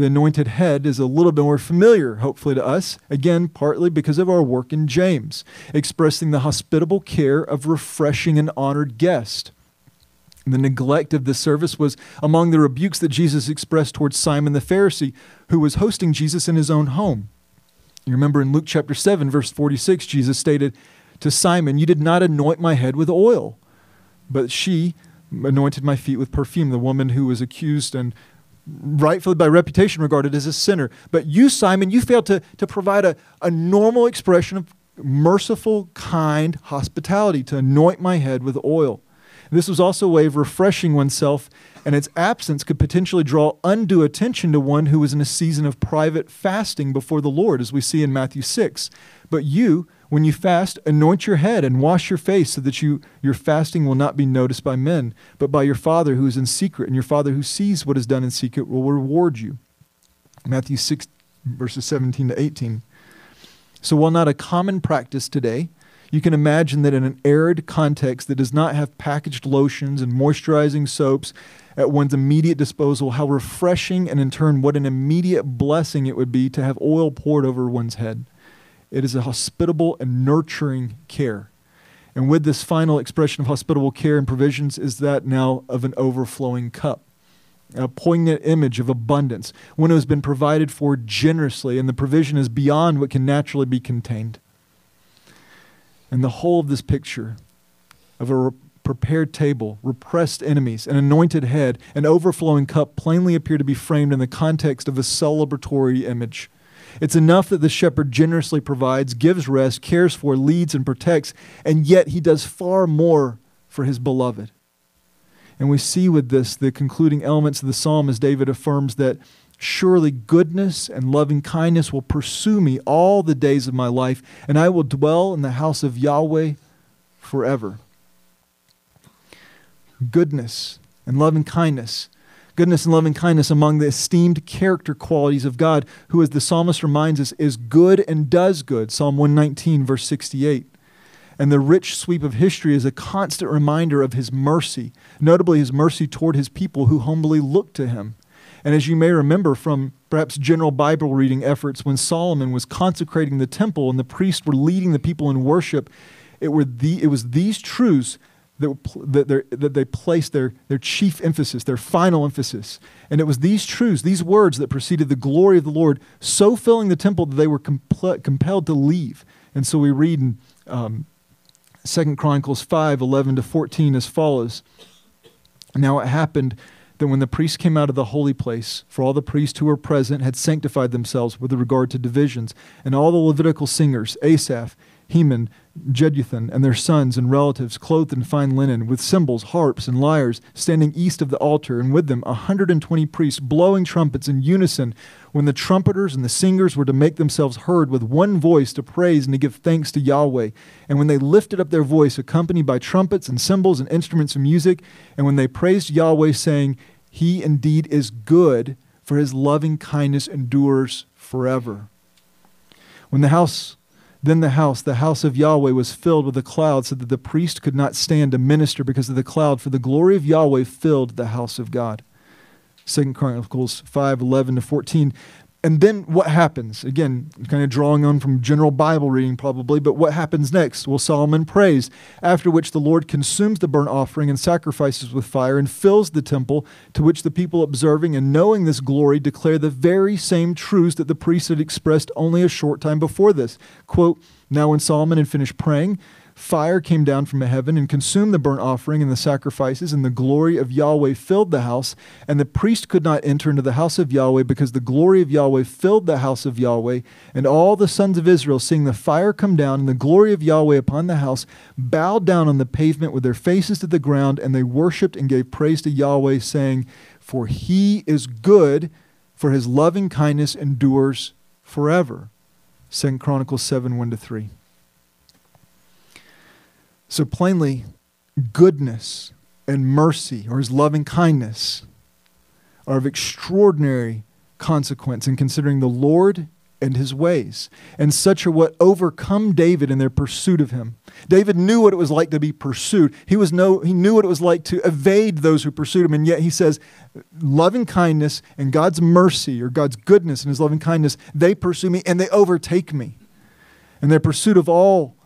The anointed head is a little bit more familiar, hopefully, to us, again, partly because of our work in James, expressing the hospitable care of refreshing an honored guest. The neglect of this service was among the rebukes that Jesus expressed towards Simon the Pharisee, who was hosting Jesus in his own home. You remember in Luke chapter 7, verse 46, Jesus stated to Simon, You did not anoint my head with oil, but she anointed my feet with perfume, the woman who was accused and rightfully by reputation regarded as a sinner. But you, Simon, you failed to, to provide a, a normal expression of merciful, kind hospitality, to anoint my head with oil. This was also a way of refreshing oneself, and its absence could potentially draw undue attention to one who was in a season of private fasting before the Lord, as we see in Matthew 6. But you, when you fast, anoint your head and wash your face so that you, your fasting will not be noticed by men, but by your Father who is in secret, and your Father who sees what is done in secret will reward you. Matthew 6, verses 17 to 18. So, while not a common practice today, you can imagine that in an arid context that does not have packaged lotions and moisturizing soaps at one's immediate disposal, how refreshing and in turn what an immediate blessing it would be to have oil poured over one's head. It is a hospitable and nurturing care. And with this final expression of hospitable care and provisions is that now of an overflowing cup. A poignant image of abundance, when it has been provided for generously, and the provision is beyond what can naturally be contained. And the whole of this picture of a re- prepared table, repressed enemies, an anointed head, an overflowing cup plainly appear to be framed in the context of a celebratory image. It's enough that the shepherd generously provides, gives rest, cares for, leads, and protects, and yet he does far more for his beloved. And we see with this the concluding elements of the psalm as David affirms that surely goodness and loving kindness will pursue me all the days of my life, and I will dwell in the house of Yahweh forever. Goodness and loving kindness goodness and loving kindness among the esteemed character qualities of God, who, as the psalmist reminds us, is good and does good. Psalm 119, verse 68. And the rich sweep of history is a constant reminder of his mercy, notably his mercy toward his people who humbly look to him. And as you may remember from perhaps general Bible reading efforts, when Solomon was consecrating the temple and the priests were leading the people in worship, it, were the, it was these truths that, that, that they placed their, their chief emphasis, their final emphasis. And it was these truths, these words that preceded the glory of the Lord, so filling the temple that they were compelled to leave. And so we read in um, 2 Chronicles 5 11 to 14 as follows Now it happened that when the priests came out of the holy place, for all the priests who were present had sanctified themselves with regard to divisions, and all the Levitical singers, Asaph, Heman, Jeduthun, and their sons and relatives, clothed in fine linen, with cymbals, harps, and lyres, standing east of the altar, and with them a hundred and twenty priests, blowing trumpets in unison, when the trumpeters and the singers were to make themselves heard with one voice to praise and to give thanks to Yahweh. And when they lifted up their voice, accompanied by trumpets and cymbals and instruments of music, and when they praised Yahweh, saying, He indeed is good, for his loving kindness endures forever. When the house then the house, the house of Yahweh, was filled with a cloud, so that the priest could not stand to minister because of the cloud, for the glory of Yahweh filled the house of God. 2 Chronicles 5 11 to 14. And then what happens? Again, kind of drawing on from general Bible reading probably, but what happens next? Well, Solomon prays, after which the Lord consumes the burnt offering and sacrifices with fire and fills the temple, to which the people observing and knowing this glory declare the very same truths that the priest had expressed only a short time before this. Quote, Now when Solomon had finished praying, Fire came down from heaven and consumed the burnt offering and the sacrifices, and the glory of Yahweh filled the house. And the priest could not enter into the house of Yahweh because the glory of Yahweh filled the house of Yahweh. And all the sons of Israel, seeing the fire come down and the glory of Yahweh upon the house, bowed down on the pavement with their faces to the ground, and they worshipped and gave praise to Yahweh, saying, For he is good, for his loving kindness endures forever. 2 Chronicles 7 1 to 3. So plainly, goodness and mercy, or his loving kindness, are of extraordinary consequence in considering the Lord and his ways. And such are what overcome David in their pursuit of him. David knew what it was like to be pursued. He, was no, he knew what it was like to evade those who pursued him. And yet he says, loving kindness and God's mercy or God's goodness and his loving kindness, they pursue me and they overtake me. In their pursuit of all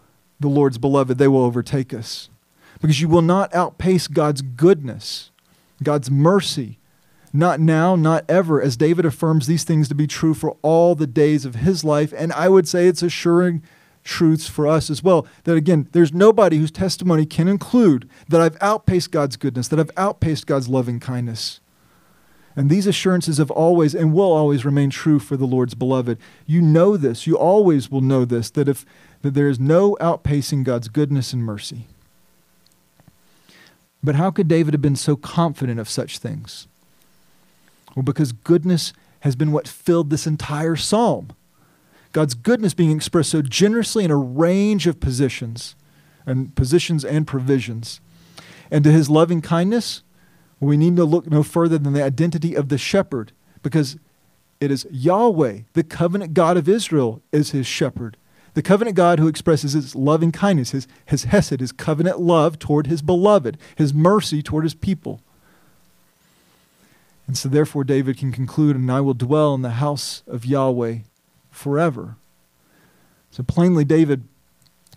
the Lord's beloved, they will overtake us. Because you will not outpace God's goodness, God's mercy, not now, not ever, as David affirms these things to be true for all the days of his life. And I would say it's assuring truths for us as well. That again, there's nobody whose testimony can include that I've outpaced God's goodness, that I've outpaced God's loving kindness. And these assurances have always and will always remain true for the Lord's beloved. You know this, you always will know this, that if that there is no outpacing God's goodness and mercy. But how could David have been so confident of such things? Well, because goodness has been what filled this entire psalm. God's goodness being expressed so generously in a range of positions and positions and provisions. And to his loving kindness, we need to look no further than the identity of the shepherd, because it is Yahweh, the covenant God of Israel, is his shepherd. The covenant God who expresses his loving kindness, his, his hesed, his covenant love toward his beloved, his mercy toward his people. And so, therefore, David can conclude, and I will dwell in the house of Yahweh forever. So, plainly, David,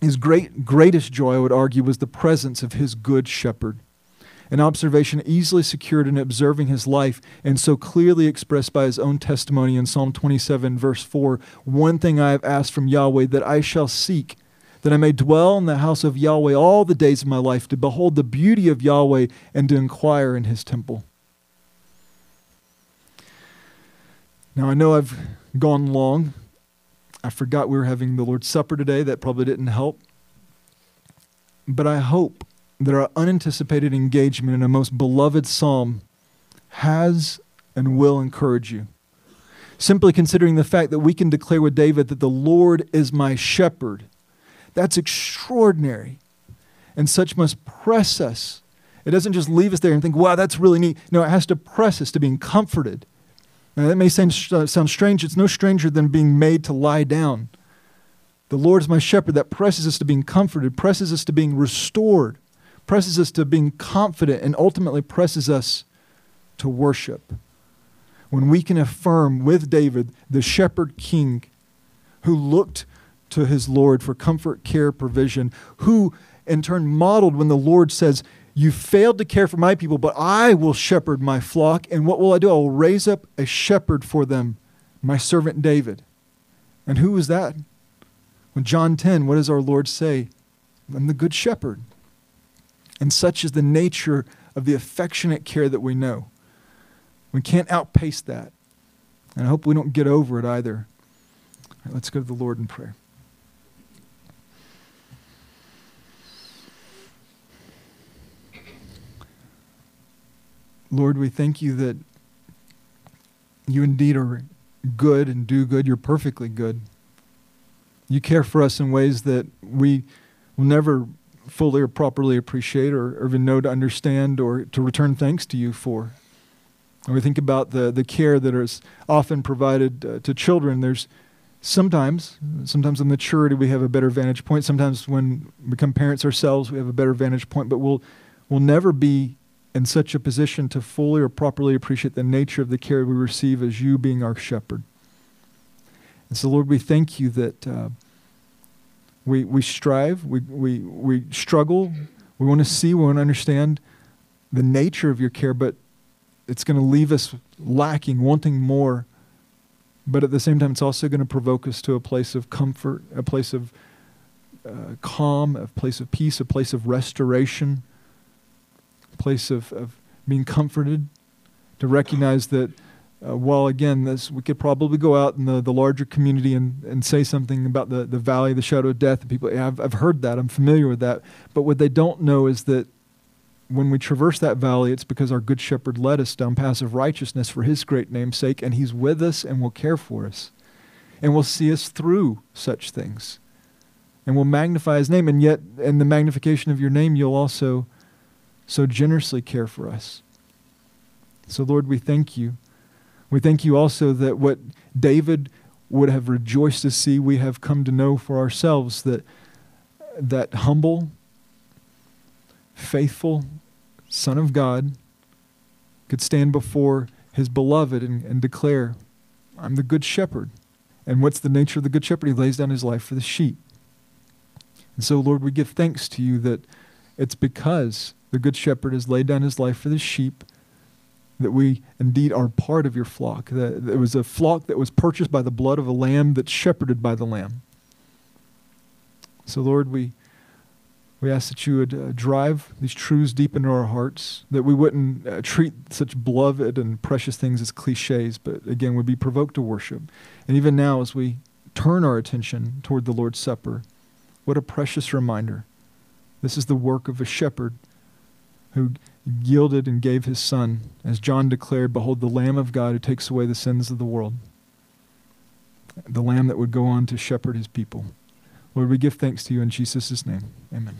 his great, greatest joy, I would argue, was the presence of his good shepherd. An observation easily secured in observing his life, and so clearly expressed by his own testimony in Psalm 27, verse 4 One thing I have asked from Yahweh that I shall seek, that I may dwell in the house of Yahweh all the days of my life, to behold the beauty of Yahweh and to inquire in his temple. Now, I know I've gone long. I forgot we were having the Lord's Supper today. That probably didn't help. But I hope that our unanticipated engagement in a most beloved psalm has and will encourage you. Simply considering the fact that we can declare with David that the Lord is my shepherd, that's extraordinary. And such must press us. It doesn't just leave us there and think, wow, that's really neat. No, it has to press us to being comforted now, that may sound, uh, sound strange. It's no stranger than being made to lie down. The Lord is my shepherd. That presses us to being comforted, presses us to being restored, presses us to being confident, and ultimately presses us to worship. When we can affirm with David, the shepherd king, who looked to his Lord for comfort, care, provision, who in turn modeled when the Lord says, you failed to care for my people, but I will shepherd my flock. And what will I do? I will raise up a shepherd for them, my servant David. And who is that? When John 10, what does our Lord say? I'm the good shepherd. And such is the nature of the affectionate care that we know. We can't outpace that. And I hope we don't get over it either. let's go to the Lord in prayer. Lord, we thank you that you indeed are good and do good. You're perfectly good. You care for us in ways that we will never fully or properly appreciate or, or even know to understand or to return thanks to you for. When we think about the, the care that is often provided uh, to children, there's sometimes, sometimes in maturity we have a better vantage point. Sometimes when we become parents ourselves, we have a better vantage point, but we'll, we'll never be in such a position to fully or properly appreciate the nature of the care we receive as you being our shepherd. And so, Lord, we thank you that uh, we, we strive, we, we, we struggle, we want to see, we want to understand the nature of your care, but it's going to leave us lacking, wanting more. But at the same time, it's also going to provoke us to a place of comfort, a place of uh, calm, a place of peace, a place of restoration a place of, of being comforted, to recognize that uh, while again this we could probably go out in the, the larger community and, and say something about the, the valley of the shadow of death And people I've, I've heard that i'm familiar with that but what they don't know is that when we traverse that valley it's because our good shepherd led us down paths of righteousness for his great name's sake and he's with us and will care for us and will see us through such things and will magnify his name and yet in the magnification of your name you'll also so generously care for us. So, Lord, we thank you. We thank you also that what David would have rejoiced to see, we have come to know for ourselves that that humble, faithful Son of God could stand before his beloved and, and declare, I'm the good shepherd. And what's the nature of the good shepherd? He lays down his life for the sheep. And so, Lord, we give thanks to you that it's because the good shepherd has laid down his life for the sheep that we indeed are part of your flock. That it was a flock that was purchased by the blood of a lamb that's shepherded by the lamb. So, Lord, we, we ask that you would uh, drive these truths deep into our hearts, that we wouldn't uh, treat such beloved and precious things as cliches, but again, would be provoked to worship. And even now, as we turn our attention toward the Lord's Supper, what a precious reminder. This is the work of a shepherd who yielded and gave his son. As John declared, Behold, the Lamb of God who takes away the sins of the world. The Lamb that would go on to shepherd his people. Lord, we give thanks to you in Jesus' name. Amen.